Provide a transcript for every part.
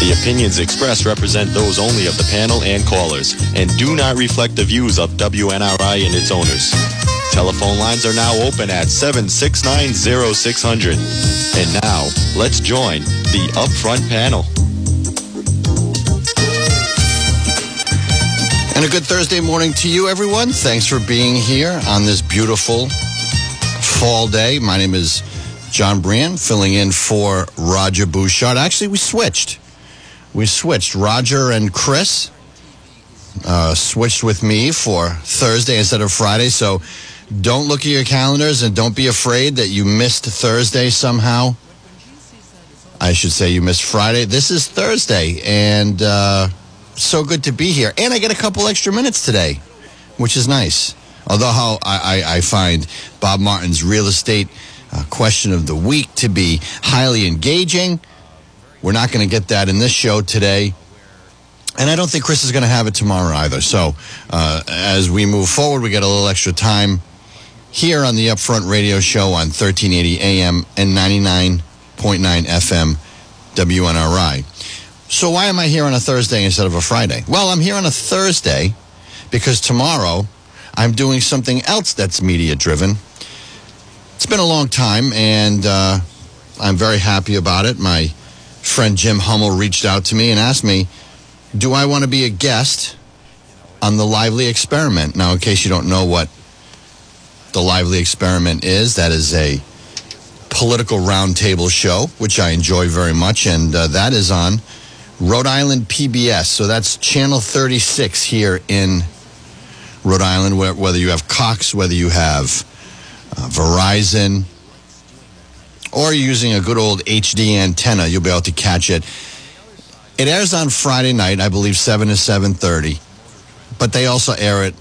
The opinions expressed represent those only of the panel and callers and do not reflect the views of WNRI and its owners. Telephone lines are now open at 7690600. And now, let's join the Upfront panel. And a good Thursday morning to you, everyone. Thanks for being here on this beautiful fall day. My name is John Brian, filling in for Roger Bouchard. Actually, we switched. We switched. Roger and Chris uh, switched with me for Thursday instead of Friday. So don't look at your calendars and don't be afraid that you missed Thursday somehow. I should say you missed Friday. This is Thursday, and uh, so good to be here. And I get a couple extra minutes today, which is nice. Although how I, I, I find Bob Martin's real estate uh, question of the week to be highly engaging. We're not going to get that in this show today. And I don't think Chris is going to have it tomorrow either. So uh, as we move forward, we get a little extra time here on the Upfront Radio Show on 1380 AM and 99.9 FM WNRI. So why am I here on a Thursday instead of a Friday? Well, I'm here on a Thursday because tomorrow I'm doing something else that's media driven. It's been a long time, and uh, I'm very happy about it. My friend Jim Hummel reached out to me and asked me, Do I want to be a guest on the Lively Experiment? Now, in case you don't know what the Lively Experiment is, that is a political roundtable show, which I enjoy very much, and uh, that is on Rhode Island PBS. So that's channel 36 here in Rhode Island, whether you have Cox, whether you have uh, Verizon, or using a good old HD antenna, you'll be able to catch it. It airs on Friday night, I believe 7 to 7.30, but they also air it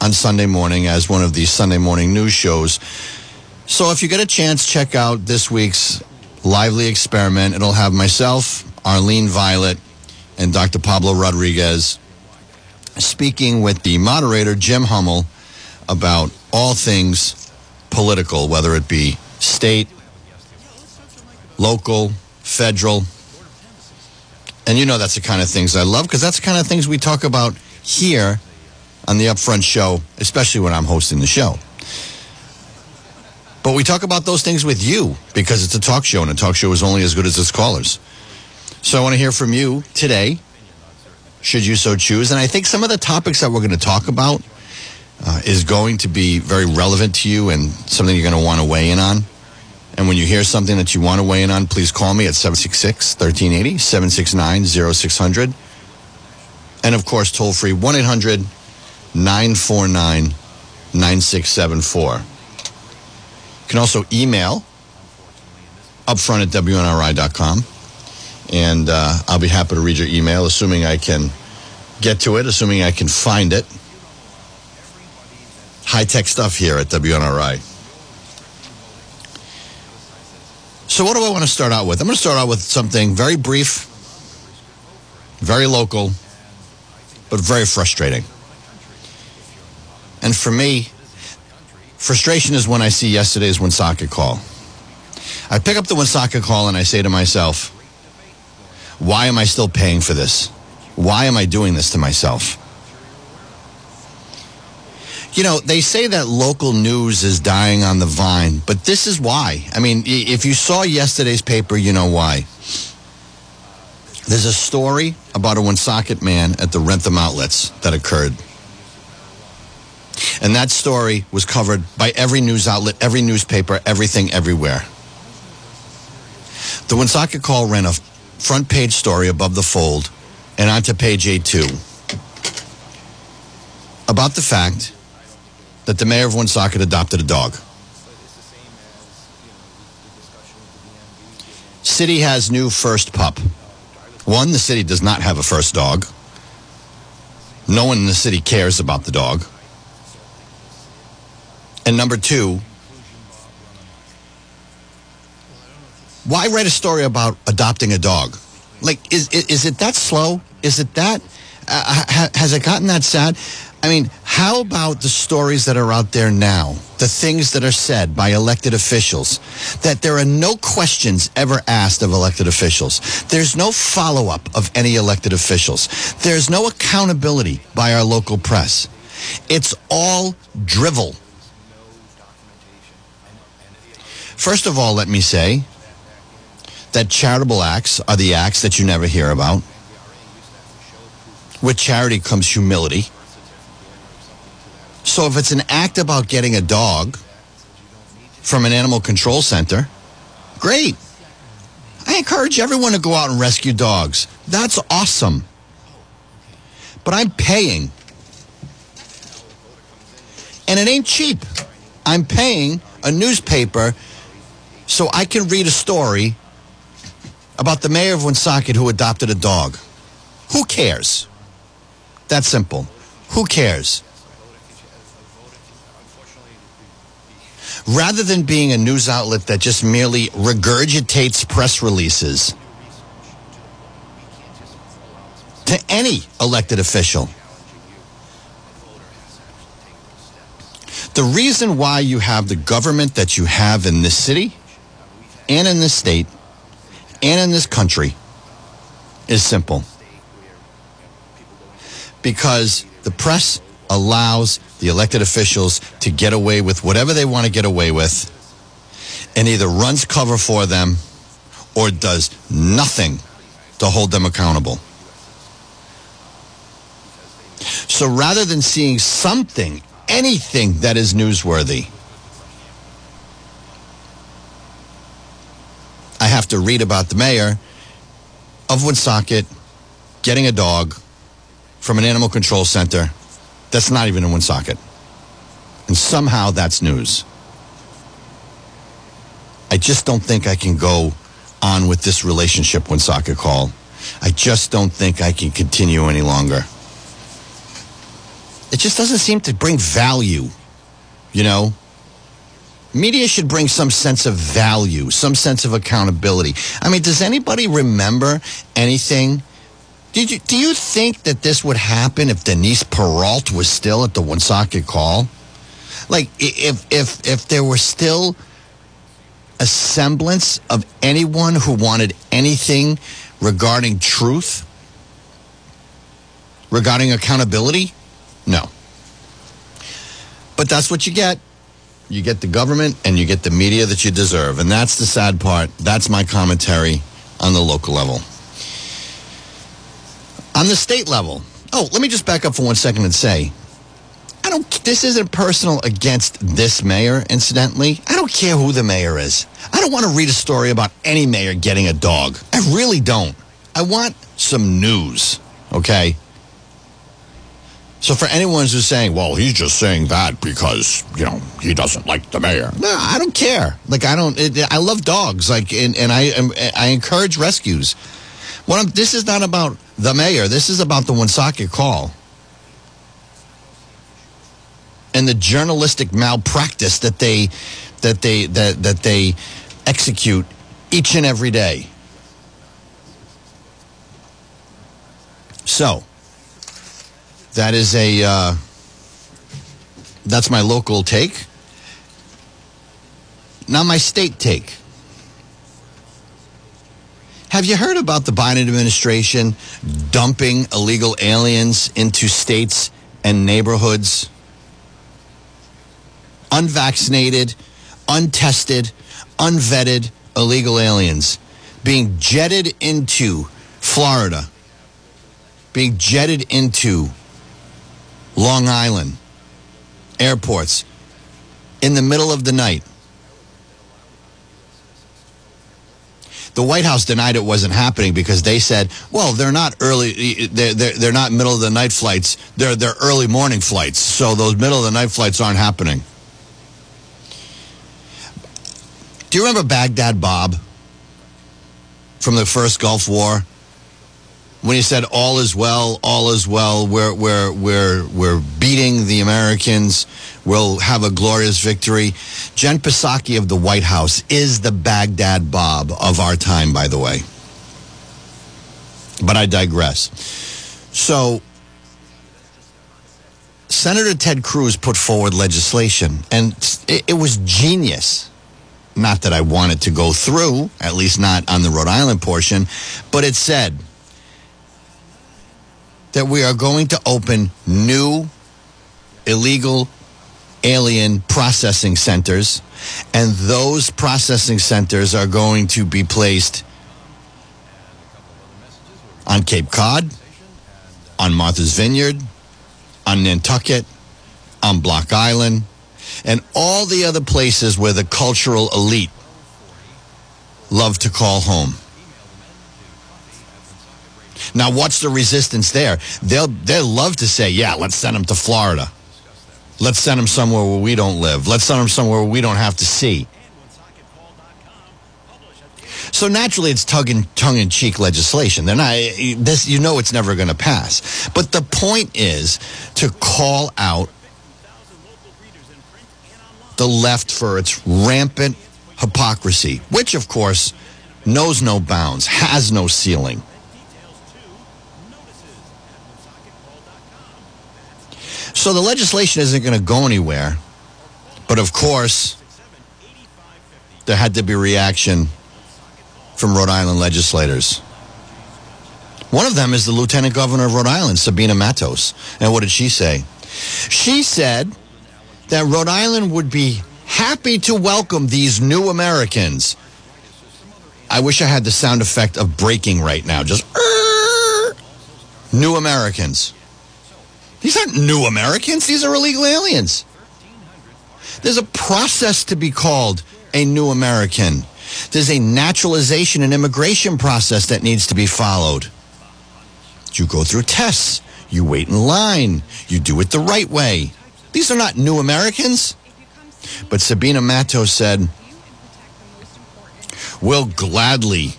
on Sunday morning as one of these Sunday morning news shows. So if you get a chance, check out this week's Lively Experiment. It'll have myself, Arlene Violet, and Dr. Pablo Rodriguez speaking with the moderator, Jim Hummel, about all things political, whether it be state, local, federal. And you know that's the kind of things I love because that's the kind of things we talk about here on the Upfront show, especially when I'm hosting the show. But we talk about those things with you because it's a talk show, and a talk show is only as good as its callers. So I want to hear from you today, should you so choose. And I think some of the topics that we're going to talk about uh, is going to be very relevant to you and something you're going to want to weigh in on. And when you hear something that you want to weigh in on, please call me at 766 1380, 769 0600. And of course, toll free 1 800 949 9674. You can also email upfront at WNRI.com. And uh, I'll be happy to read your email, assuming I can get to it, assuming I can find it. High tech stuff here at WNRI. So, what do I want to start out with? I'm going to start out with something very brief, very local, but very frustrating. And for me, frustration is when I see yesterday's Woonsocket call. I pick up the Woonsocket call and I say to myself, why am I still paying for this? Why am I doing this to myself? You know, they say that local news is dying on the vine, but this is why. I mean, if you saw yesterday's paper, you know why. There's a story about a Woonsocket man at the Wrentham outlets that occurred. And that story was covered by every news outlet, every newspaper, everything, everywhere. The Woonsocket Call ran a front page story above the fold and onto page A2 about the fact that the mayor of Woonsocket adopted a dog. City has new first pup. One, the city does not have a first dog. No one in the city cares about the dog. And number two, why write a story about adopting a dog? Like, is, is, it that slow? Is it that, uh, ha, has it gotten that sad? I mean, how about the stories that are out there now? The things that are said by elected officials, that there are no questions ever asked of elected officials. There's no follow up of any elected officials. There's no accountability by our local press. It's all drivel. First of all, let me say that charitable acts are the acts that you never hear about. With charity comes humility. So if it's an act about getting a dog from an animal control center, great. I encourage everyone to go out and rescue dogs. That's awesome. But I'm paying. And it ain't cheap. I'm paying a newspaper so I can read a story about the mayor of Woonsocket who adopted a dog. Who cares? That's simple. Who cares? Rather than being a news outlet that just merely regurgitates press releases to any elected official. The reason why you have the government that you have in this city and in this state and in this country is simple. Because the press allows the elected officials to get away with whatever they want to get away with and either runs cover for them or does nothing to hold them accountable. So rather than seeing something, anything that is newsworthy, I have to read about the mayor of Woonsocket getting a dog from an animal control center that's not even in Woonsocket. And somehow that's news. I just don't think I can go on with this relationship Woonsocket call. I just don't think I can continue any longer. It just doesn't seem to bring value, you know? Media should bring some sense of value, some sense of accountability. I mean, does anybody remember anything did you, do you think that this would happen if Denise Peralt was still at the Woonsocket call? Like, if, if, if there were still a semblance of anyone who wanted anything regarding truth, regarding accountability? No. But that's what you get. You get the government and you get the media that you deserve. And that's the sad part. That's my commentary on the local level. On the state level, oh, let me just back up for one second and say, I don't. This isn't personal against this mayor. Incidentally, I don't care who the mayor is. I don't want to read a story about any mayor getting a dog. I really don't. I want some news. Okay. So for anyone who's saying, "Well, he's just saying that because you know he doesn't like the mayor," no, I don't care. Like I don't. It, I love dogs. Like and, and I I encourage rescues. I'm, this is not about the mayor. This is about the Woonsocket call and the journalistic malpractice that they that they that that they execute each and every day. So that is a uh, that's my local take. Now my state take. Have you heard about the Biden administration dumping illegal aliens into states and neighborhoods? Unvaccinated, untested, unvetted illegal aliens being jetted into Florida, being jetted into Long Island airports in the middle of the night the White House denied it wasn't happening because they said, well, they're not early, they're, they're, they're not middle of the night flights. They're, they're early morning flights. So those middle of the night flights aren't happening. Do you remember Baghdad Bob from the first Gulf War? When he said all is well, all is well, we're, we're, we're, we're beating the Americans, we'll have a glorious victory. Jen Psaki of the White House is the Baghdad Bob of our time, by the way. But I digress. So, Senator Ted Cruz put forward legislation, and it, it was genius. Not that I want it to go through, at least not on the Rhode Island portion, but it said that we are going to open new illegal alien processing centers, and those processing centers are going to be placed on Cape Cod, on Martha's Vineyard, on Nantucket, on Block Island, and all the other places where the cultural elite love to call home. Now, what's the resistance there? They'll they'll love to say, "Yeah, let's send them to Florida. Let's send them somewhere where we don't live. Let's send them somewhere where we don't have to see." So naturally, it's tongue in, cheek legislation. They're not this. You know, it's never going to pass. But the point is to call out the left for its rampant hypocrisy, which, of course, knows no bounds, has no ceiling. So the legislation isn't going to go anywhere. But of course, there had to be reaction from Rhode Island legislators. One of them is the Lieutenant Governor of Rhode Island, Sabina Matos. And what did she say? She said that Rhode Island would be happy to welcome these new Americans. I wish I had the sound effect of breaking right now. Just new Americans. These aren't new Americans, these are illegal aliens. There's a process to be called a new American. There's a naturalization and immigration process that needs to be followed. You go through tests. You wait in line. You do it the right way. These are not new Americans. But Sabina Matos said, We'll gladly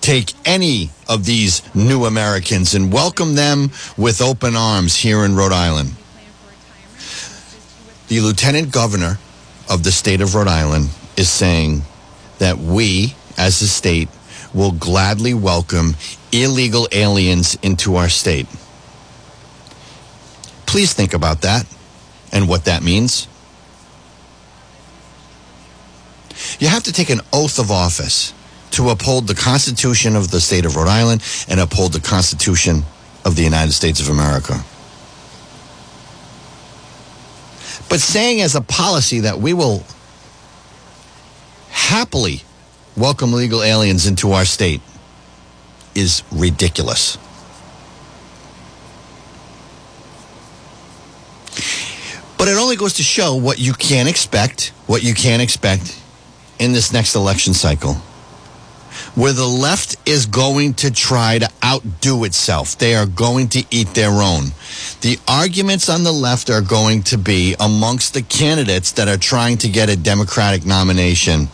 take any of these new Americans and welcome them with open arms here in Rhode Island. The lieutenant governor of the state of Rhode Island is saying that we, as a state, will gladly welcome illegal aliens into our state. Please think about that and what that means. You have to take an oath of office to uphold the Constitution of the state of Rhode Island and uphold the Constitution of the United States of America. But saying as a policy that we will happily welcome legal aliens into our state is ridiculous. But it only goes to show what you can expect, what you can expect in this next election cycle, where the left is going to try to outdo itself. They are going to eat their own. The arguments on the left are going to be amongst the candidates that are trying to get a Democratic nomination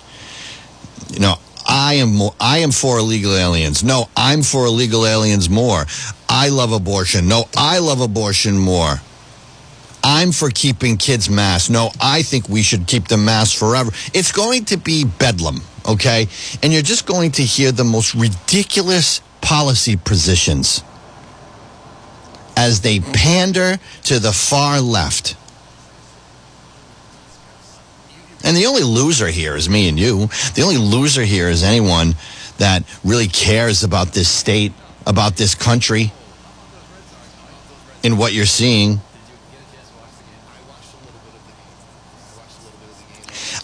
you know, I am I am for illegal aliens. No, I'm for illegal aliens more. I love abortion. No, I love abortion more. I'm for keeping kids masked. No, I think we should keep them masked forever. It's going to be bedlam, okay? And you're just going to hear the most ridiculous policy positions as they pander to the far left. And the only loser here is me and you. The only loser here is anyone that really cares about this state, about this country, in what you're seeing.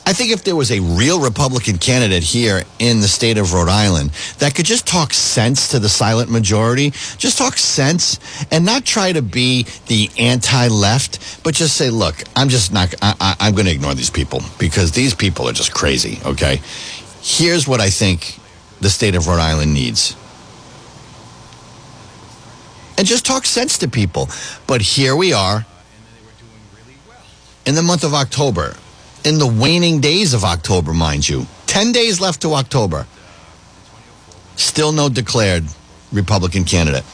I think if there was a real Republican candidate here in the state of Rhode Island that could just talk sense to the silent majority, just talk sense and not try to be the anti left, but just say, look, I'm just not, I, am going to ignore these people because these people are just crazy, okay? Here's what I think the state of Rhode Island needs. And just talk sense to people. But here we are in the month of October in the waning days of October, mind you. 10 days left to October. Still no declared Republican candidate.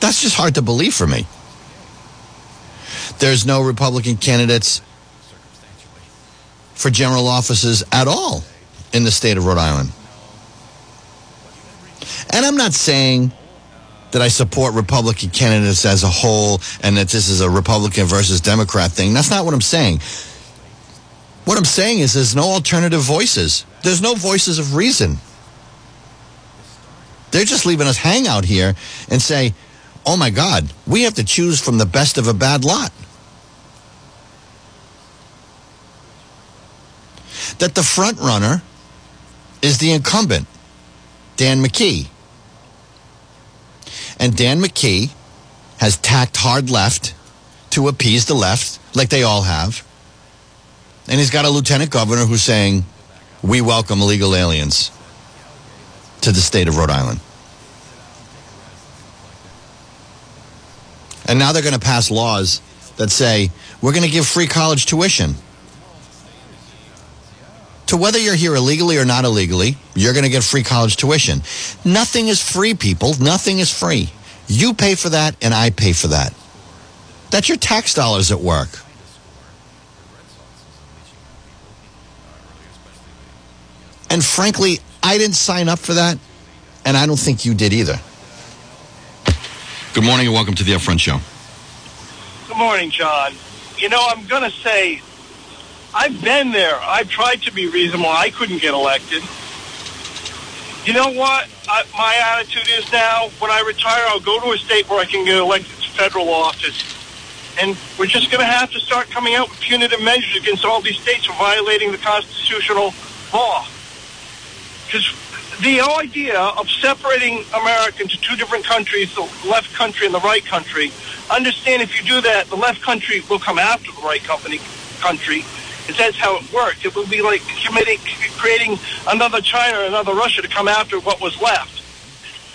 That's just hard to believe for me. There's no Republican candidates for general offices at all in the state of Rhode Island. And I'm not saying that I support Republican candidates as a whole and that this is a Republican versus Democrat thing. That's not what I'm saying. What I'm saying is there's no alternative voices. There's no voices of reason. They're just leaving us hang out here and say, oh my God, we have to choose from the best of a bad lot. That the front runner is the incumbent, Dan McKee. And Dan McKee has tacked hard left to appease the left, like they all have. And he's got a lieutenant governor who's saying, we welcome illegal aliens to the state of Rhode Island. And now they're going to pass laws that say we're going to give free college tuition. To whether you're here illegally or not illegally, you're going to get free college tuition. Nothing is free, people. Nothing is free. You pay for that, and I pay for that. That's your tax dollars at work. And frankly, I didn't sign up for that, and I don't think you did either. Good morning and welcome to the Upfront Show. Good morning, John. You know, I'm going to say, I've been there. I've tried to be reasonable. I couldn't get elected. You know what? I, my attitude is now, when I retire, I'll go to a state where I can get elected to federal office. And we're just going to have to start coming out with punitive measures against all these states for violating the constitutional law. Because the idea of separating America into two different countries, the left country and the right country, understand if you do that, the left country will come after the right company country. Because that's how it works. It would be like committing, creating another China or another Russia to come after what was left.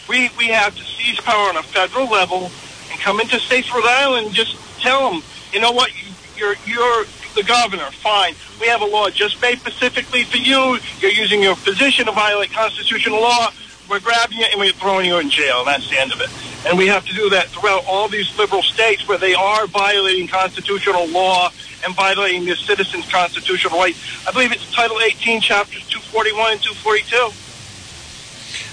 We, we have to seize power on a federal level and come into states, Rhode Island, and just tell them, you know what, you're, you're the governor, fine. We have a law just made specifically for you. You're using your position to violate constitutional law. We're grabbing you and we're throwing you in jail. And that's the end of it. And we have to do that throughout all these liberal states where they are violating constitutional law and violating their citizens' constitutional rights. I believe it's Title 18, Chapters 241 and 242.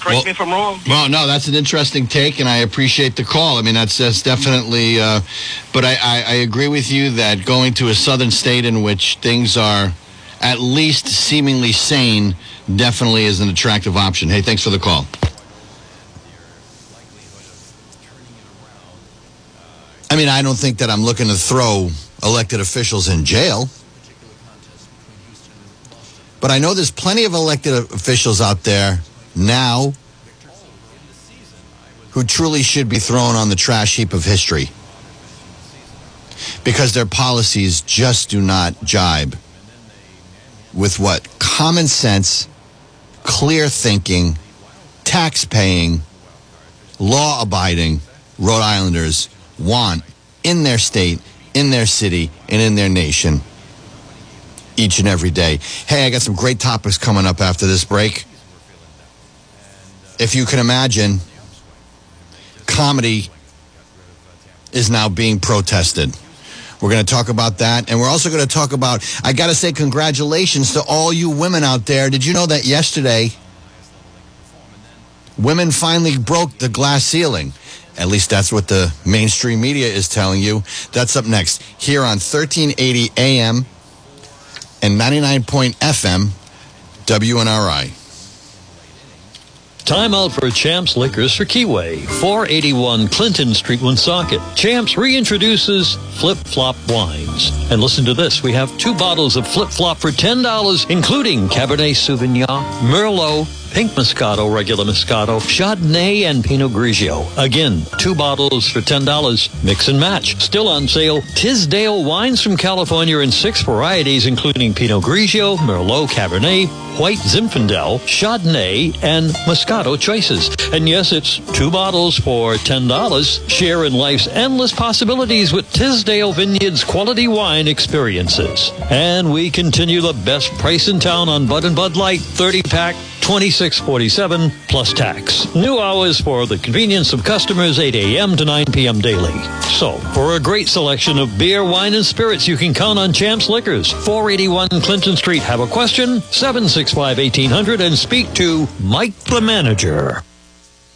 Correct well, me if I'm wrong. Well, no, that's an interesting take, and I appreciate the call. I mean, that's, that's definitely, uh, but I, I, I agree with you that going to a southern state in which things are at least seemingly sane definitely is an attractive option. Hey, thanks for the call. I mean, I don't think that I'm looking to throw elected officials in jail. But I know there's plenty of elected officials out there now who truly should be thrown on the trash heap of history because their policies just do not jibe with what common sense, clear thinking, tax paying, law abiding Rhode Islanders want in their state, in their city, and in their nation each and every day. Hey, I got some great topics coming up after this break if you can imagine, comedy is now being protested. We're going to talk about that. And we're also going to talk about, I got to say, congratulations to all you women out there. Did you know that yesterday, women finally broke the glass ceiling? At least that's what the mainstream media is telling you. That's up next here on 1380 AM and 99 point FM, WNRI. Time out for Champs Liquors for Keyway, 481 Clinton Street, Woonsocket. Champs reintroduces Flip Flop Wines. And listen to this, we have two bottles of Flip Flop for $10, including Cabernet Sauvignon, Merlot, Pink Moscato, regular Moscato, Chardonnay, and Pinot Grigio. Again, two bottles for $10. Mix and match. Still on sale. Tisdale wines from California in six varieties, including Pinot Grigio, Merlot, Cabernet, White Zinfandel, Chardonnay, and Moscato choices. And yes, it's two bottles for $10. Share in life's endless possibilities with Tisdale Vineyards quality wine experiences. And we continue the best price in town on Bud and Bud Light 30 pack 2647 plus tax. New hours for the convenience of customers 8 a.m. to 9 p.m. daily. So, for a great selection of beer, wine, and spirits, you can count on Champs Liquors, 481 Clinton Street. Have a question? 765 1800 and speak to Mike the manager.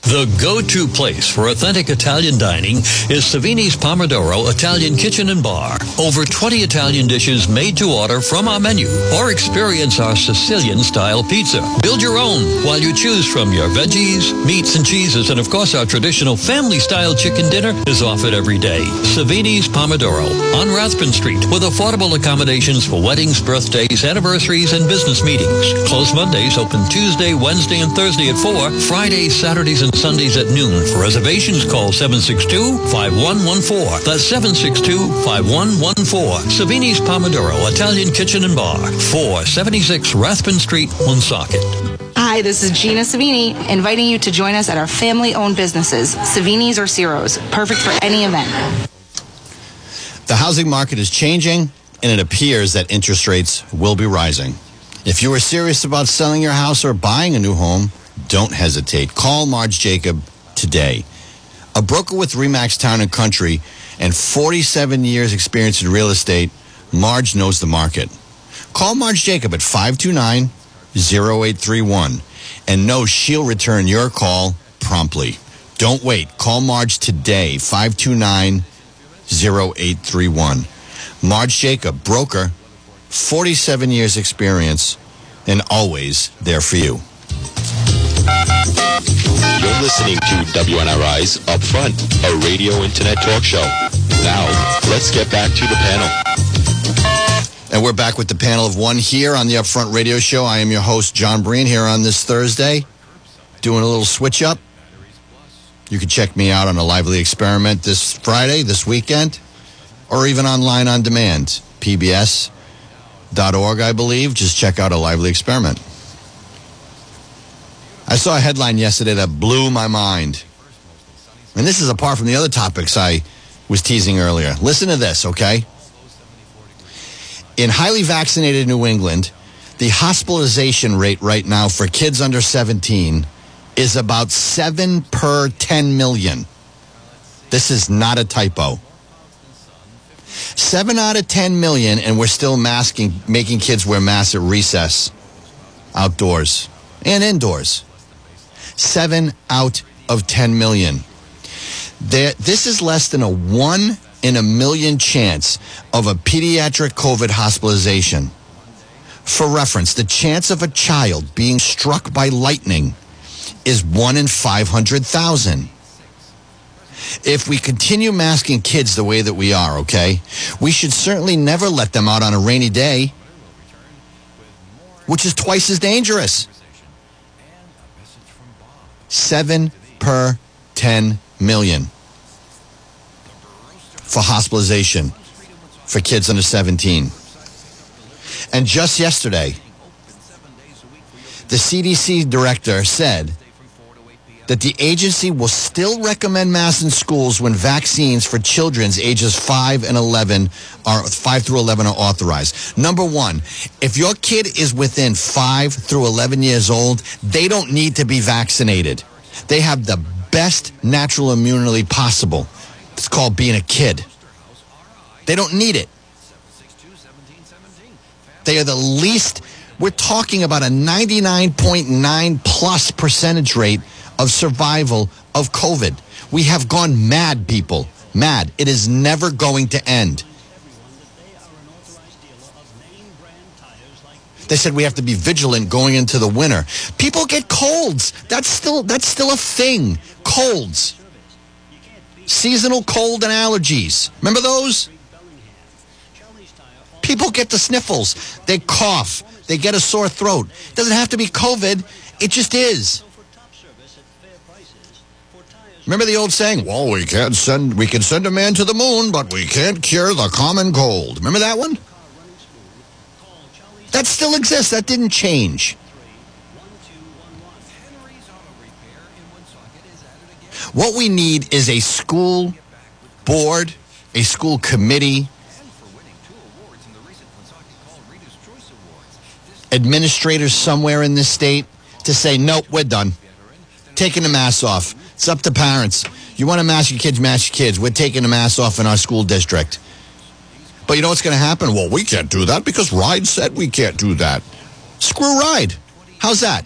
The go-to place for authentic Italian dining is Savini's Pomodoro Italian Kitchen and Bar. Over 20 Italian dishes made to order from our menu or experience our Sicilian-style pizza. Build your own while you choose from your veggies, meats and cheeses, and of course our traditional family-style chicken dinner is offered every day. Savini's Pomodoro on Rathbun Street with affordable accommodations for weddings, birthdays, anniversaries, and business meetings. Closed Mondays, open Tuesday, Wednesday, and Thursday at 4, Fridays, Saturdays, and Sundays at noon. For reservations, call 762-5114. That's 762-5114. Savini's Pomodoro Italian Kitchen and Bar, 476 Rathbun Street, Woonsocket. Hi, this is Gina Savini, inviting you to join us at our family-owned businesses, Savini's or Ciro's, perfect for any event. The housing market is changing, and it appears that interest rates will be rising. If you are serious about selling your house or buying a new home, don't hesitate. Call Marge Jacob today. A broker with Remax Town and Country and 47 years experience in real estate, Marge knows the market. Call Marge Jacob at 529 0831 and know she'll return your call promptly. Don't wait. Call Marge today, 529 0831. Marge Jacob, broker, 47 years experience, and always there for you. You're listening to WNRI's Upfront, a radio internet talk show. Now, let's get back to the panel. And we're back with the panel of one here on the Upfront Radio Show. I am your host, John Breen, here on this Thursday, doing a little switch up. You can check me out on a lively experiment this Friday, this weekend, or even online on demand. PBS.org, I believe. Just check out a lively experiment. I saw a headline yesterday that blew my mind. And this is apart from the other topics I was teasing earlier. Listen to this, okay? In highly vaccinated New England, the hospitalization rate right now for kids under 17 is about 7 per 10 million. This is not a typo. 7 out of 10 million, and we're still masking, making kids wear masks at recess, outdoors, and indoors. 7 out of 10 million. There, this is less than a 1 in a million chance of a pediatric COVID hospitalization. For reference, the chance of a child being struck by lightning is 1 in 500,000. If we continue masking kids the way that we are, okay, we should certainly never let them out on a rainy day, which is twice as dangerous. 7 per 10 million for hospitalization for kids under 17. And just yesterday, the CDC director said that the agency will still recommend masks in schools when vaccines for children's ages 5 and 11 are 5 through 11 are authorized. Number 1, if your kid is within 5 through 11 years old, they don't need to be vaccinated. They have the best natural immunity possible. It's called being a kid. They don't need it. They are the least we're talking about a 99.9 plus percentage rate of survival of COVID. We have gone mad, people. Mad. It is never going to end. They said we have to be vigilant going into the winter. People get colds. That's still that's still a thing. Colds. Seasonal cold and allergies. Remember those? People get the sniffles. They cough. They get a sore throat. Doesn't have to be COVID. It just is. Remember the old saying, well, we can't send we can send a man to the moon, but we can't cure the common cold. Remember that one? That still exists. That didn't change. What we need is a school board, a school committee, administrators somewhere in this state to say, nope, we're done. Taking the mask off. It's up to parents. You want to mask your kids, mask your kids. We're taking the mask off in our school district. But you know what's going to happen? Well, we can't do that because RIDE said we can't do that. Screw RIDE. How's that?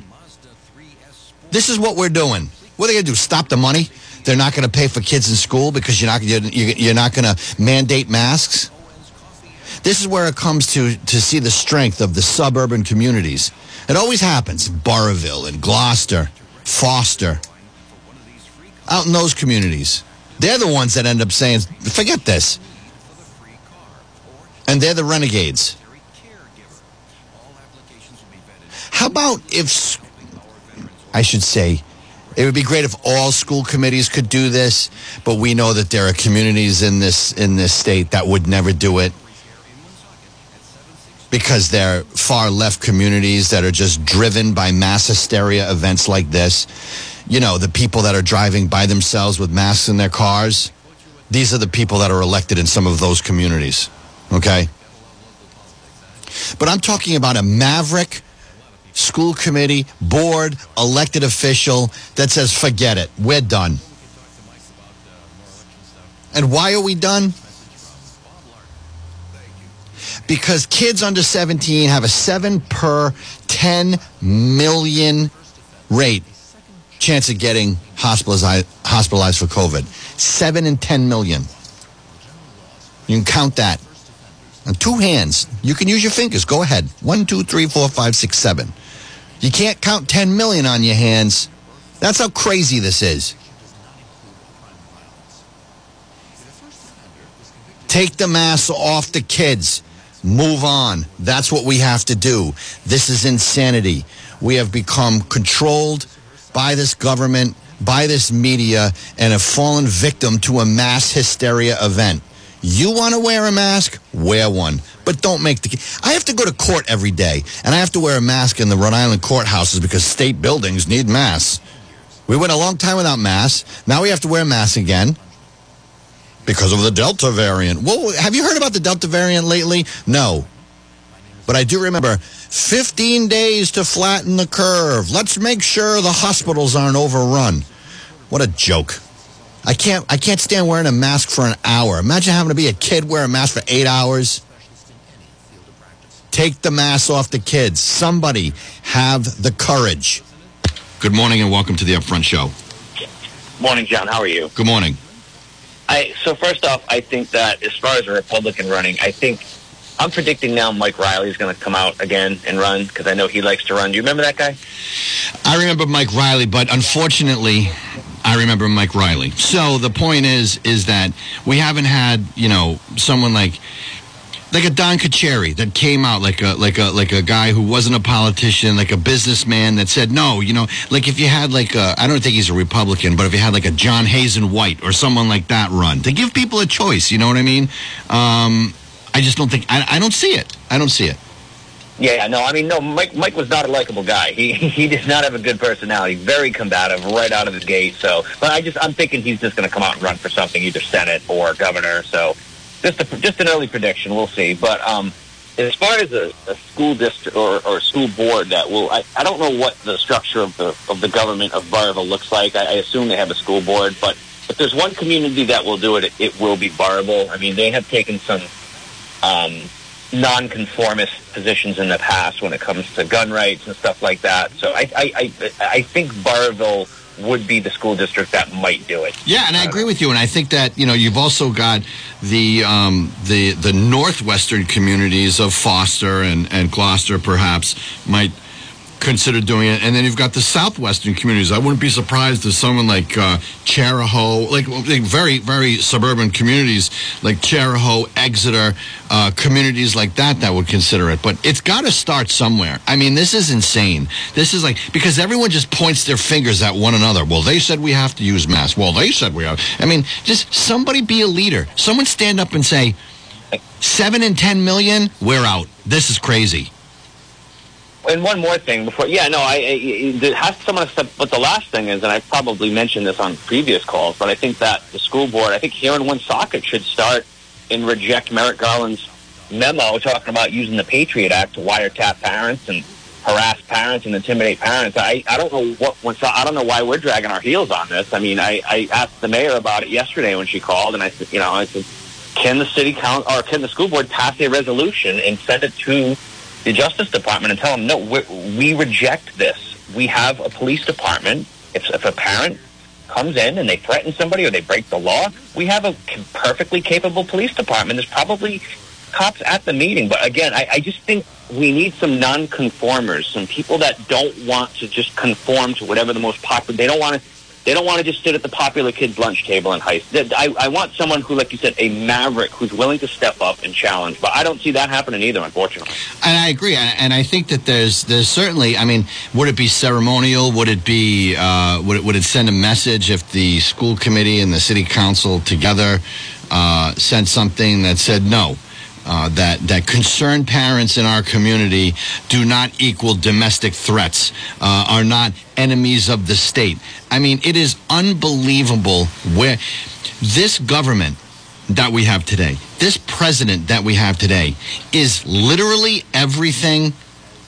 This is what we're doing. What are they going to do? Stop the money? They're not going to pay for kids in school because you're not you're, not going to mandate masks. This is where it comes to to see the strength of the suburban communities. It always happens. Burrillville and Glocester, Foster, out in those communities. They're the ones that end up saying, forget this. And they're the renegades. How about if, I should say, it would be great if all school committees could do this, but we know that there are communities in this in this state that would never do it because they're far left communities that are just driven by mass hysteria events like this. You know, the people that are driving by themselves with masks in their cars. These are the people that are elected in some of those communities. Okay? But I'm talking about a maverick school committee, board, elected official that says, forget it, we're done. And why are we done? Because kids under 17 have a 7 per 10 million rate chance of getting hospitalized, hospitalized for COVID. 7 and 10 million. You can count that. On two hands. You can use your fingers. Go ahead. One, two, three, four, five, six, seven. You can't count 10 million on your hands. That's how crazy this is. Take the mask off the kids. Move on. That's what we have to do. This is insanity. We have become controlled by this government, by this media, and have fallen victim to a mass hysteria event. You want to wear a mask? Wear one. But don't make the. I have to go to court every day, and I have to wear a mask in the Rhode Island courthouses because state buildings need masks. We went a long time without masks. Now we have to wear masks again because of the Delta variant. Well, have you heard about the Delta variant lately? No. But I do remember 15 days to flatten the curve. Let's make sure the hospitals aren't overrun. What a joke. I can't I can't stand wearing a mask for an hour. Imagine having to be a kid wear a mask for 8 hours. Take the mask off the kids. Somebody have the courage. Good morning and welcome to the Upfront Show. Morning, John. How are you? Good morning. I so first off, I think that as far as a Republican running, I think I'm predicting now Mike Riley is going to come out again and run because I know he likes to run. Do you remember that guy? I remember Mike Riley, but unfortunately, I remember Mike Riley. So the point is, is that we haven't had you know someone like like a Don Carcieri that came out like a like a like a guy who wasn't a politician, like a businessman that said no. You know, like if you had like a I don't think he's a Republican, but if you had like a John Hazen White or someone like that run to give people a choice, you know what I mean? Um, I just don't think I, I don't see it. I don't see it. Yeah, no, I mean, no. Mike, Mike was not a likable guy. He he does not have a good personality. Very combative right out of the gate. So, but I just I'm thinking he's just going to come out and run for something, either Senate or governor. So, just a, just an early prediction. We'll see. But um, as far as a, a school district or, or school board that will, I, I don't know what the structure of the of the government of Burrillville looks like. I, I assume they have a school board, but if there's one community that will do it, it, will be Burrillville. I mean, they have taken some. Um, nonconformist positions in the past when it comes to gun rights and stuff like that. So I I, I, I think Burrillville would be the school district that might do it. Yeah, and I agree with you. And I think that you know you've also got the um, the the northwestern communities of Foster and and Glocester perhaps might consider doing it. And then you've got the southwestern communities. I wouldn't be surprised if someone like uh, like, like, very, very suburban communities like Chariho, Exeter, uh, communities like that that would consider it. But it's got to start somewhere. I mean, this is insane. This is like, because everyone just points their fingers at one another. Well, they said we have to use masks. Well, they said we have. I mean, just somebody be a leader. Someone stand up and say, seven and 10 million, we're out. This is crazy and one more thing before, yeah, no, I, I has someone step. But the last thing is, and I probably mentioned this on previous calls, but I think that the school board, I think here in One Woonsocket should start and reject Merrick Garland's memo talking about using the Patriot Act to wiretap parents and harass parents and intimidate parents. I, I don't know what I don't know why we're dragging our heels on this. I mean, I, I asked the mayor about it yesterday when she called, and I said, you know, I said, can the city count or can the school board pass a resolution and send it to the Justice Department and tell them, no, we, reject this. We have a police department If, if a parent comes in and they threaten somebody or they break the law, we have a perfectly capable police department. There's probably cops at the meeting. But again, I, I just think we need some non-conformers, some people that don't want to just conform to whatever the most popular. They don't want to. They don't want to just sit at the popular kids' lunch table and heist. I, I want someone who, like you said, a maverick who's willing to step up and challenge. But I don't see that happening either, unfortunately. And I agree. And I think that there's there's certainly. I mean, would it be ceremonial? Would it be? Uh, would it would it send a message if the school committee and the city council together uh, sent something that said no? Uh, that that concerned parents in our community do not equal domestic threats, uh, are not enemies of the state. I mean, it is unbelievable where this government that we have today, this president that we have today, is literally everything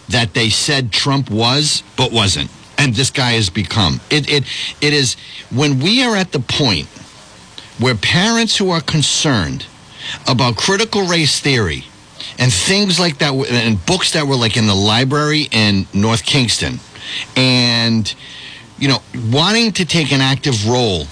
that they said Trump was, but wasn't. And this guy has become. It, it, it is when we are at the point where parents who are concerned about critical race theory and things like that, and books that were like in the library in North Kingstown, and you know, wanting to take an active role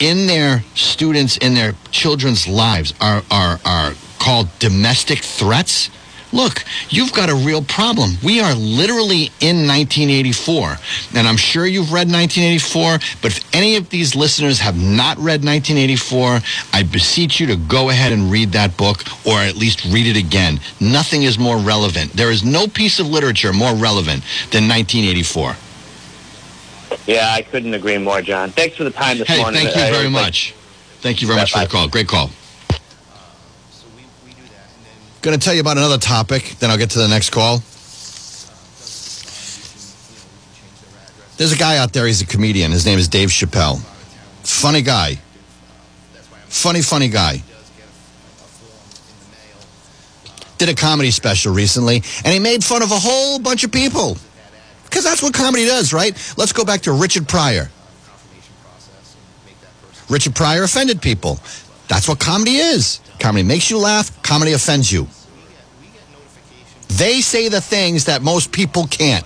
in their students in their children's lives are are are called domestic threats look, you've got a real problem. We are literally in 1984. And I'm sure you've read 1984, but if any of these listeners have not read 1984, I beseech you to go ahead and read that book or at least read it again. Nothing is more relevant. There is no piece of literature more relevant than 1984. Yeah, I couldn't agree more, John. Thanks for the time this hey, morning. Thank you very much. Thank you very much for the call. Great call. Going to tell you about another topic, then I'll get to the next call. There's a guy out there, he's a comedian. His name is Dave Chappelle. Funny guy. Funny, funny guy. Did a comedy special recently, and he made fun of a whole bunch of people. Because that's what comedy does, right? Let's go back to Richard Pryor. Richard Pryor offended people. That's what comedy is. Comedy makes you laugh, comedy offends you. They say the things that most people can't.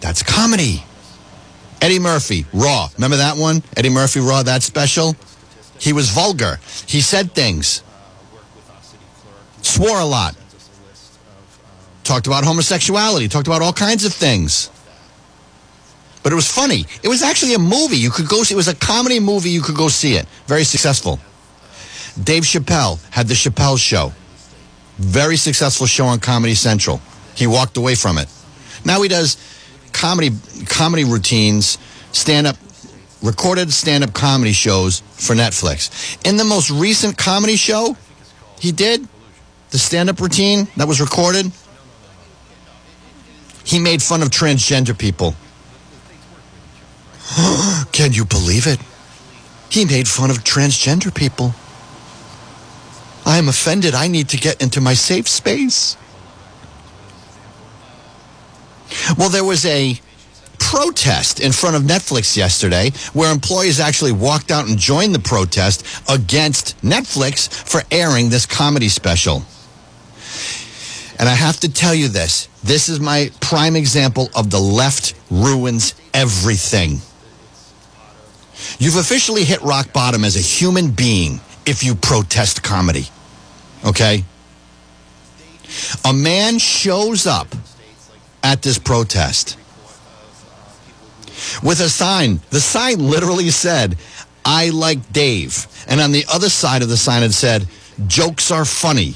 That's comedy. Eddie Murphy, Raw. Remember that one? Eddie Murphy, Raw, that special? He was vulgar. He said things. Swore a lot. Talked about homosexuality. Talked about all kinds of things. But it was funny. It was actually a movie. You could go see. It was a comedy movie. You could go see it. Very successful. Dave Chappelle had the Chappelle Show. Very successful show on Comedy Central. He walked away from it. Now he does comedy comedy routines, stand up recorded stand up comedy shows for Netflix. In the most recent comedy show he did, the stand up routine that was recorded, he made fun of transgender people. Can you believe it? He made fun of transgender people. I am offended. I need to get into my safe space. Well, there was a protest in front of Netflix yesterday where employees actually walked out and joined the protest against Netflix for airing this comedy special. And I have to tell you this this is my prime example of the left ruins everything. You've officially hit rock bottom as a human being if you protest comedy. Okay? A man shows up at this protest with a sign. The sign literally said, I like Dave. And on the other side of the sign, it said, jokes are funny.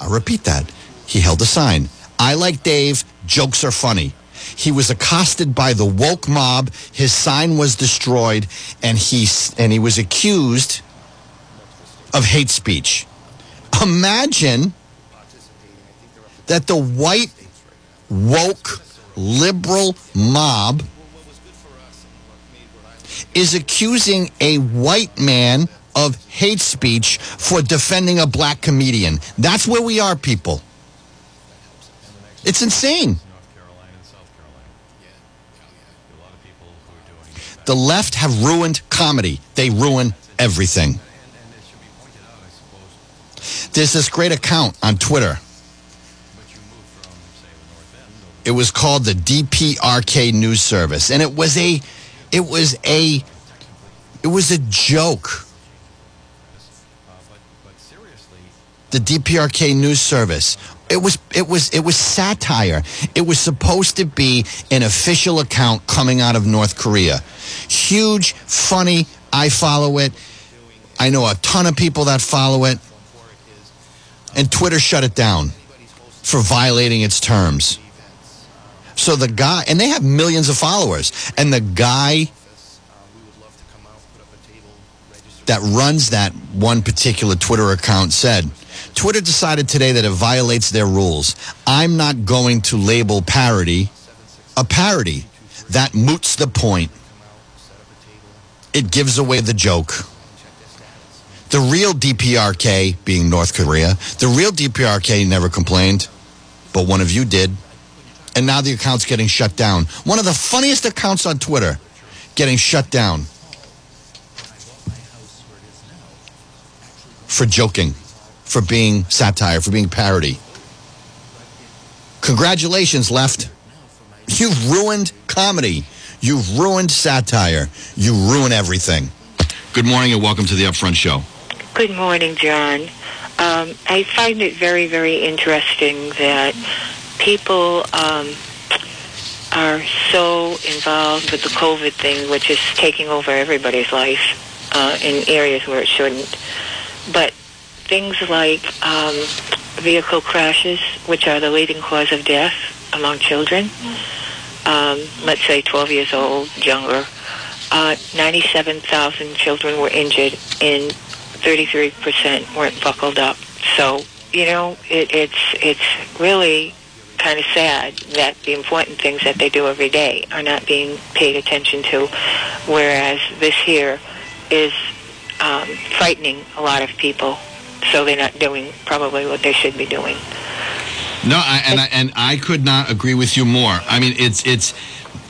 I'll repeat that. He held a sign. I like Dave, jokes are funny. He was accosted by the woke mob. His sign was destroyed, and he and he was accused of hate speech. Imagine that the white, woke, liberal mob is accusing a white man of hate speech for defending a black comedian. That's where we are, people. It's insane. The left have ruined comedy. They ruin everything. There's this great account on Twitter. It was called the DPRK News Service, and it was a, it was a, it was a joke. The DPRK News Service. It was it was it was satire. It was supposed to be an official account coming out of North Korea. Huge, funny. I follow it. I know a ton of people that follow it. And Twitter shut it down for violating its terms. So the guy, and they have millions of followers, and the guy that runs that one particular Twitter account said, Twitter decided today that it violates their rules. I'm not going to label parody a parody. That moots the point. It gives away the joke. The real DPRK, being North Korea, the real DPRK never complained, but one of you did. And now the account's getting shut down. One of the funniest accounts on Twitter getting shut down for joking, for being satire, for being parody. Congratulations, left. You've ruined comedy. You've ruined satire. You ruin everything. Good morning and welcome to the Upfront Show. Good morning, John. Um, I find it very, very interesting that people um, are so involved with the COVID thing, which is taking over everybody's life uh, in areas where it shouldn't. But things like um, vehicle crashes, which are the leading cause of death among children, um, let's say 12 years old, younger, uh, 97,000 children were injured and 33% weren't buckled up. So, you know, it, it's, it's really kind of sad that the important things that they do every day are not being paid attention to, whereas this here is um, frightening a lot of people, so they're not doing probably what they should be doing. No, I, and I, and I could not agree with you more. I mean, it's it's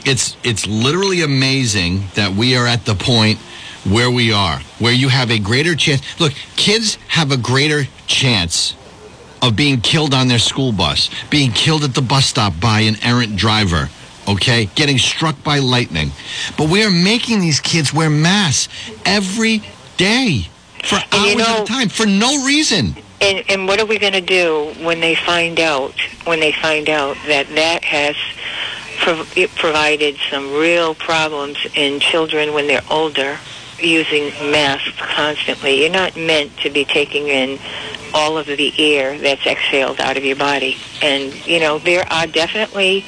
it's it's literally amazing that we are at the point where we are, where you have a greater chance. Look, kids have a greater chance of being killed on their school bus, being killed at the bus stop by an errant driver, okay, getting struck by lightning. But we are making these kids wear masks every day for And hours you know- at a time for no reason. And, and what are we going to do when they find out when they find out that that has prov- it provided some real problems in children when they're older using masks constantly? You're not meant to be taking in all of the air that's exhaled out of your body, and you know there are definitely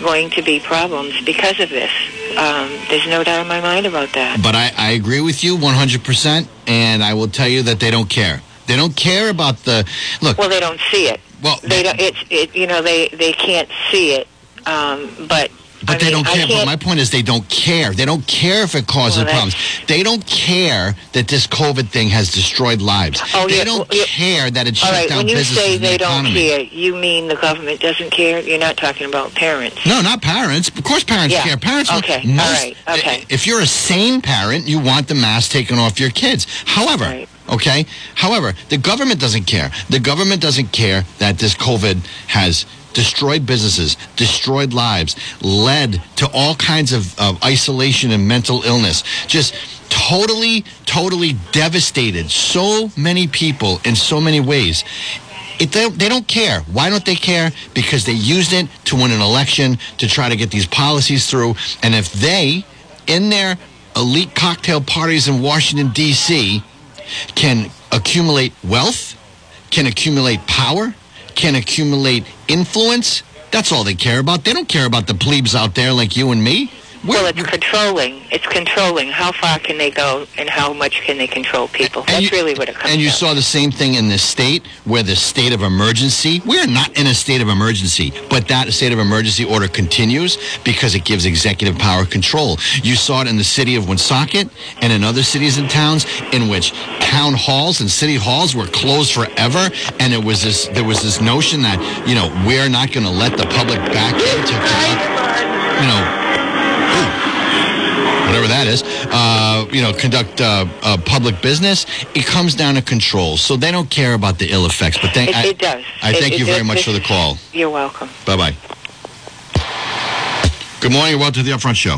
going to be problems because of this. Um, there's no doubt in my mind about that. But I, I agree with you 100%, and I will tell you that they don't care. They don't care about the. Look, Well, they don't see it. well, they don't it's it you know they they can't see it um but But I they mean, don't care. But my point is, they don't care. They don't care if it causes Well, problems. They don't care that this COVID thing has destroyed lives. Oh, they yeah, don't well, care that it all shut right down when you say the they don't care you mean the government doesn't care you're not talking about parents No, not parents. Of course, parents Yeah. care. Parents. Okay. Most, All right. Okay. If you're a sane parent, you want the mask taken off your kids. However, Right. okay. However, the government doesn't care. The government doesn't care that this COVID has destroyed businesses, destroyed lives, led to all kinds of, of isolation and mental illness. Just totally, totally devastated so many people in so many ways. It, they, they don't care. Why don't they care? Because they used it to win an election to try to get these policies through. And if they, in their elite cocktail parties in Washington, D.C., can accumulate wealth, can accumulate power, can accumulate influence, that's all they care about. They don't care about the plebes out there like you and me. Well it's controlling. It's controlling. How far can they go and how much can they control people? And that's you- really what it comes And you saw the same thing in this state where the state of emergency, we're not in a state of emergency, but that state of emergency order continues because it gives executive power control. You saw it in the city of Woonsocket and in other cities and towns in which town halls and city halls were closed forever and it was this there was this notion that, you know, we're not going to let the public back in to you know, whatever that is, uh, you know, conduct uh, uh, public business, it comes down to control. So they don't care about the ill effects. But thank, it, I, it does I It- thank it- you very it- much for the call. you're welcome Bye bye. Good morning. Welcome to the Upfront Show.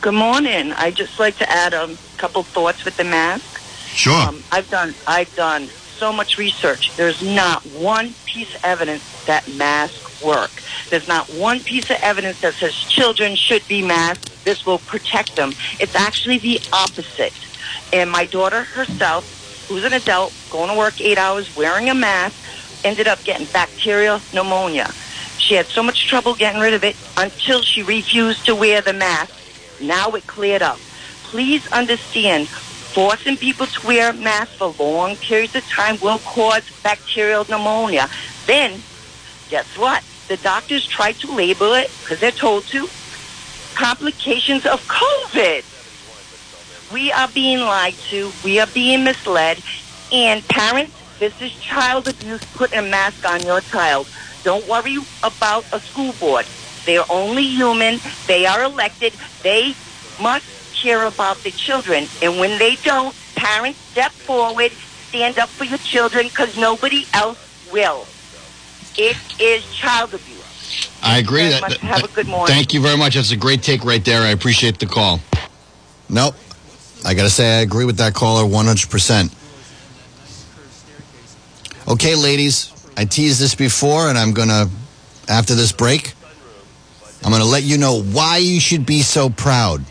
Good morning. I just like to add a couple thoughts with the mask. Sure. Um, I've done I've done so much research. There's not one piece of evidence that masks work. There's not one piece of evidence that says children should be masked. This will protect them. It's actually the opposite. And my daughter herself, who's an adult, going to work eight hours, wearing a mask, ended up getting bacterial pneumonia. She had so much trouble getting rid of it until she refused to wear the mask. Now it cleared up. Please understand, forcing people to wear masks for long periods of time will cause bacterial pneumonia. Then, guess what? The doctors try to label it, because they're told to, complications of COVID. We are being lied to. We are being misled. And parents, this is child abuse. Put a mask on your child. Don't worry about a school board. They are only human. They are elected. They must care about the children. And when they don't, parents step forward, stand up for your children because nobody else will. It is child abuse. I agree. That, that- Have a good morning. Thank you very much. That's a great take right there. I appreciate the call. Nope. I got to say, I agree with that caller 100%. Okay, ladies, I teased this before, and I'm going to, after this break, I'm going to let you know why you should be so proud.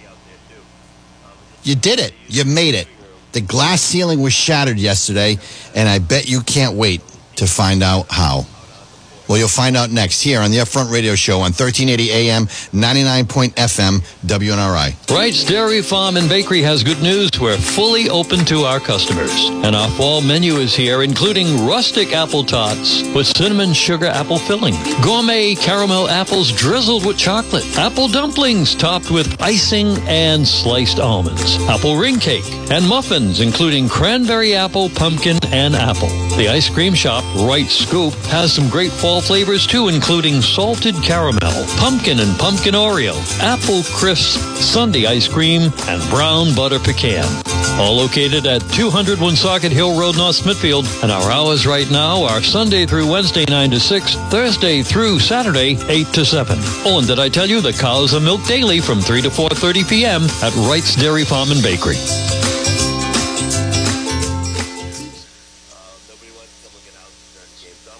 You did it. You made it. The glass ceiling was shattered yesterday, and I bet you can't wait to find out how. Well, you'll find out next here on the Upfront Radio Show on 1380 AM, 99.FM, WNRI. Wright's Dairy Farm and Bakery has good news. We're fully open to our customers. And our fall menu is here, including rustic apple tarts with cinnamon sugar apple filling, gourmet caramel apples drizzled with chocolate, apple dumplings topped with icing and sliced almonds, apple ring cake, and muffins, including cranberry apple, pumpkin, and apple. The ice cream shop, Wright Scoop, has some great fall flavors too, including salted caramel, pumpkin and pumpkin Oreo, apple crisp Sunday ice cream, and brown butter pecan. All located at 200 Woonsocket Hill Road, North Smithfield. And our hours right now are Sunday through Wednesday, 9 to 6, Thursday through Saturday, 8 to 7. Oh, and did I tell you the cows are milked daily from 3 to 4.30 p.m. at Wright's Dairy Farm and Bakery.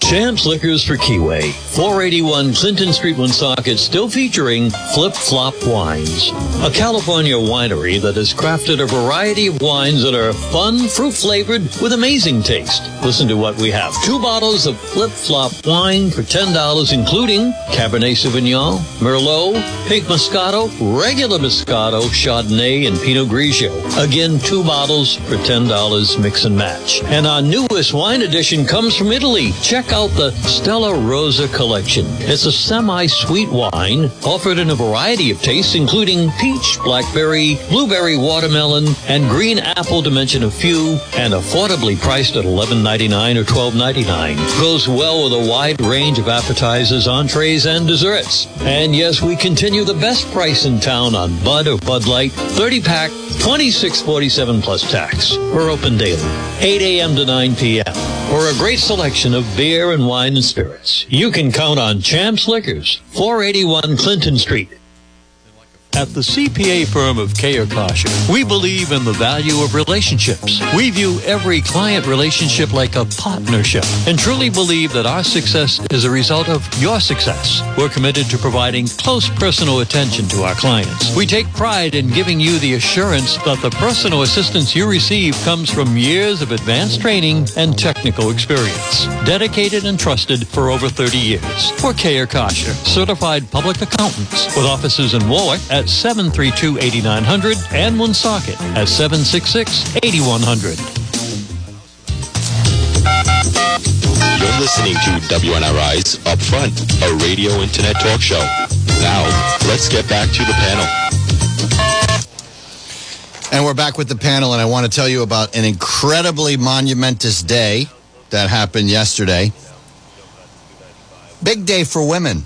Champs Liquors for Keyway. 481 Clinton Street, Woonsocket, still featuring Flip Flop Wines. A California winery that has crafted a variety of wines that are fun, fruit flavored, with amazing taste. Listen to what we have. Two bottles of Flip Flop wine for $10, including Cabernet Sauvignon, Merlot, Pink Moscato, regular Moscato, Chardonnay, and Pinot Grigio. Again, two bottles for $10, mix and match. And our newest wine edition comes from Italy. Check out the Stella Rosa collection. It's a semi-sweet wine offered in a variety of tastes, including peach, blackberry, blueberry, watermelon, and green apple, to mention a few, and affordably priced at $11.99 or $12.99. Goes well with a wide range of appetizers, entrees, and desserts. And yes, we continue the best price in town on Bud or Bud Light, 30 pack, 26.47 plus tax. We're open daily, 8 a.m. to 9 p.m. For a great selection of beer and wine and spirits, you can count on Champs Liquors, 481 Clinton Street. At the CPA firm of Kayer Kasha, we believe in the value of relationships. We view every client relationship like a partnership and truly believe that our success is a result of your success. We're committed to providing close personal attention to our clients. We take pride in giving you the assurance that the personal assistance you receive comes from years of advanced training and technical experience. Dedicated and trusted for over 30 years. We're Kayer Kasha, certified public accountants with offices in Warwick at 732-8900 and Woonsocket at 766-8100. You're listening to WNRI's Upfront, a radio internet talk show. Now, let's get back to the panel. And we're back with the panel, and I want to tell you about an incredibly monumentous day that happened yesterday. Big day for women.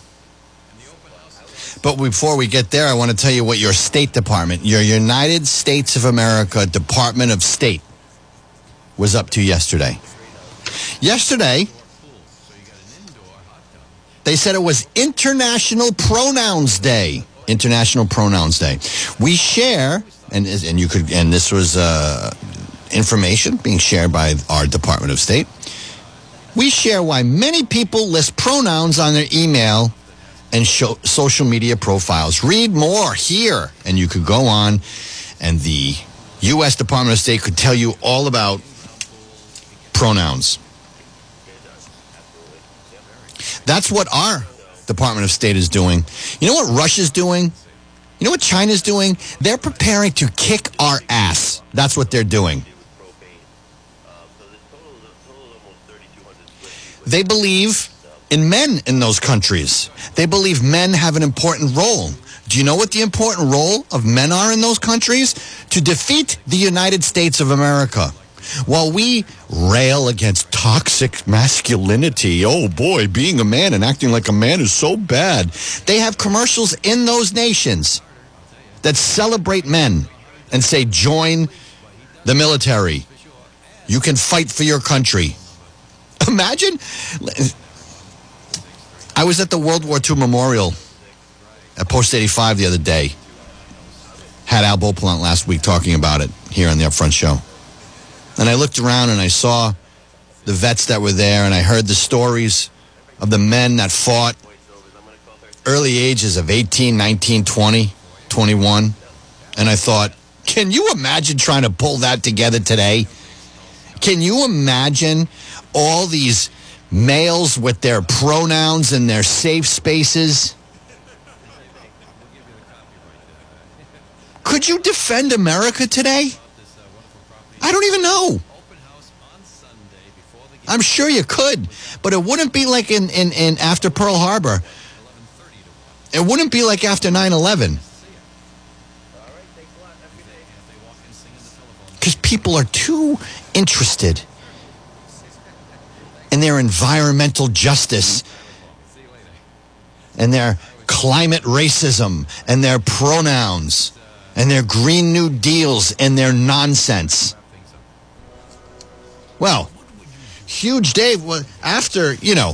But before we get there, I want to tell you what your State Department, your United States of America Department of State, was up to yesterday. Yesterday, they said it was International Pronouns Day. International Pronouns Day. We share, and and you could, and this was uh, information being shared by our Department of State. We share why many people list pronouns on their email and show, social media profiles. Read more here, and you could go on, and the U.S. Department of State could tell you all about pronouns. That's what our Department of State is doing. You know what Russia's doing? You know what China's doing? They're preparing to kick our ass. That's what they're doing. They believe in men in those countries. They believe men have an important role. Do you know what the important role of men are in those countries? To defeat the United States of America. While we rail against toxic masculinity, oh boy, being a man and acting like a man is so bad. They have commercials in those nations that celebrate men and say, join the military. You can fight for your country. Imagine. I was at the World War II Memorial at Post 85 the other day. Had Al Beauplant last week talking about it here on the Upfront Show. And I looked around and I saw the vets that were there and I heard the stories of the men that fought early ages of 18, 19, 20, 21. And I thought, can you imagine trying to pull that together today? Can you imagine all these males with their pronouns and their safe spaces? Could you defend America today? I don't even know. I'm sure you could, but it wouldn't be like in, in, in after Pearl Harbor. It wouldn't be like after 9 11. Because people are too interested in their environmental justice and their climate racism and their pronouns and their Green New Deals and their nonsense. Well, huge day after, you know,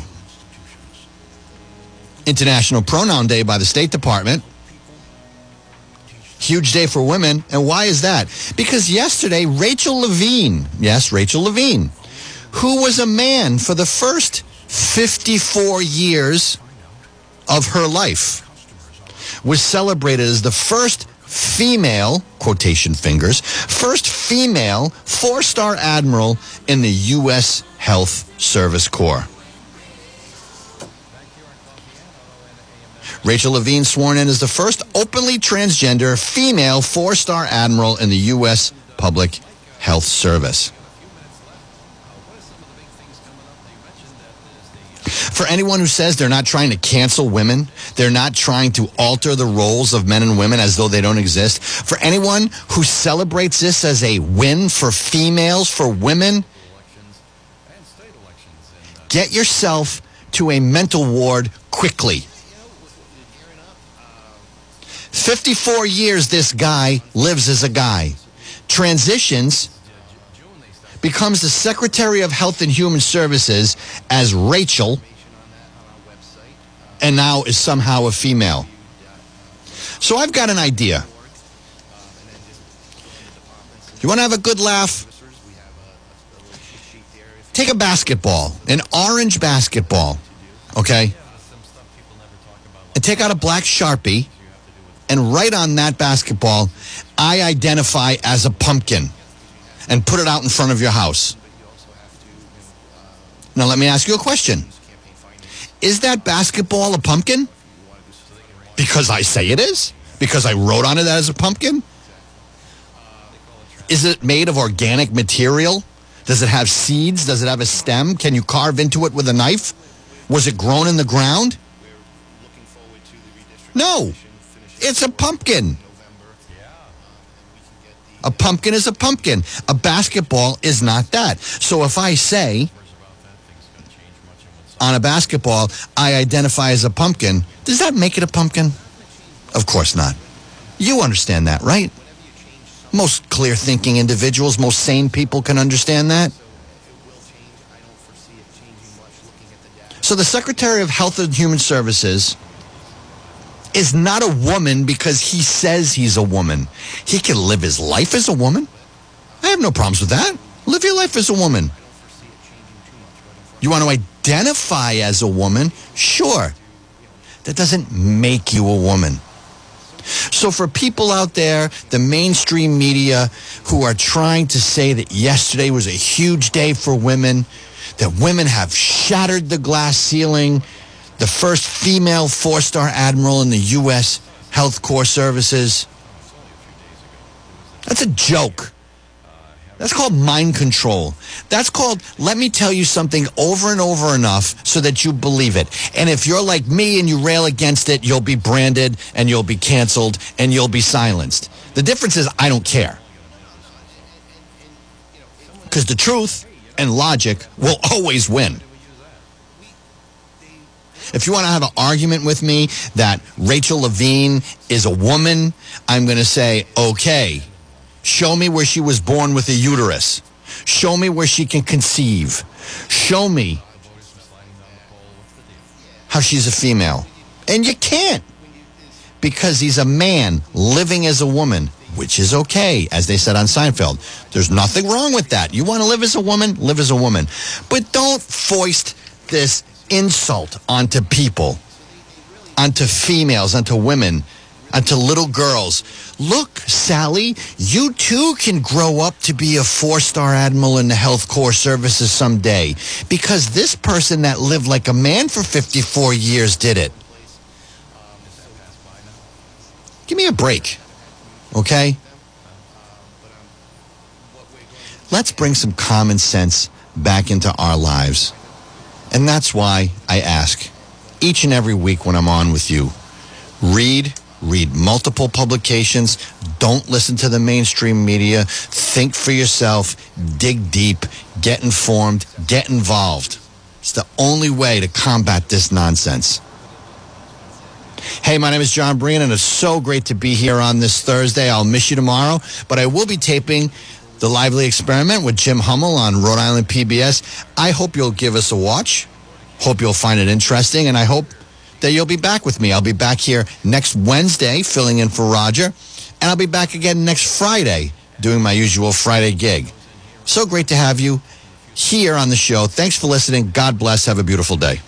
International Pronoun Day by the State Department. Huge day for women. And why is that? Because yesterday, Rachel Levine, yes, Rachel Levine, who was a man for the first 54 years of her life, was celebrated as the first female, quotation fingers, first female four star admiral in the U.S. Health Service Corps. Rachel Levine sworn in as the first openly transgender female four star admiral in the U.S. Public Health Service. For anyone who says they're not trying to cancel women, they're not trying to alter the roles of men and women as though they don't exist. For anyone who celebrates this as a win for females, for women, get yourself to a mental ward quickly. 54 years this guy lives as a guy. Transitions becomes the Secretary of Health and Human Services as Rachel and now is somehow a female. So I've got an idea. You want to have a good laugh? Take a basketball, an orange basketball, okay? And take out a black Sharpie and write on that basketball, I identify as a pumpkin, and put it out in front of your house. Now, let me ask you a question Is that basketball a pumpkin? Because I say it is? Because I wrote on it as a pumpkin? Is it made of organic material? Does it have seeds? Does it have a stem? Can you carve into it with a knife? Was it grown in the ground? No. It's a pumpkin. A pumpkin is a pumpkin. A basketball is not that. So if I say on a basketball, I identify as a pumpkin, does that make it a pumpkin? Of course not. You understand that, right? Most clear thinking individuals, most sane people can understand that. So the Secretary of Health and Human Services is not a woman because he says he's a woman. He can live his life as a woman. I have no problems with that. Live your life as a woman. You want to identify as a woman? Sure. That doesn't make you a woman. So, for people out there, the mainstream media who are trying to say that yesterday was a huge day for women, that women have shattered the glass ceiling, the first female four star admiral in the U.S. Health Corps Services, that's a joke. That's called mind control. That's called let me tell you something over and over enough so that you believe it. And if you're like me and you rail against it, you'll be branded and you'll be canceled and you'll be silenced. The difference is I don't care. Because the truth and logic will always win. If you want to have an argument with me that Rachel Levine is a woman, I'm going to say, okay, Show me where she was born with a uterus. Show me where she can conceive. Show me how she's a female. And you can't because he's a man living as a woman, which is okay, as they said on Seinfeld. There's nothing wrong with that. You want to live as a woman? Live as a woman. But don't foist this insult onto people, onto females, onto women and to little girls. Look, Sally, you too can grow up to be a four star admiral in the health corps services someday because this person that lived like a man for 54 years did it. Give me a break, okay? Let's bring some common sense back into our lives. And that's why I ask each and every week when I'm on with you read read multiple publications, don't listen to the mainstream media, think for yourself, dig deep, get informed, get involved. It's the only way to combat this nonsense. Hey, my name is John Breen, and it's so great to be here on this Thursday. I'll miss you tomorrow, but I will be taping the Lively Experiment with Jim Hummel on Rhode Island PBS. I hope you'll give us a watch. Hope you'll find it interesting, and I hope that you'll be back with me. I'll be back here next Wednesday filling in for Roger, and I'll be back again next Friday doing my usual Friday gig. So great to have you here on the show. Thanks for listening. God bless. Have a beautiful day.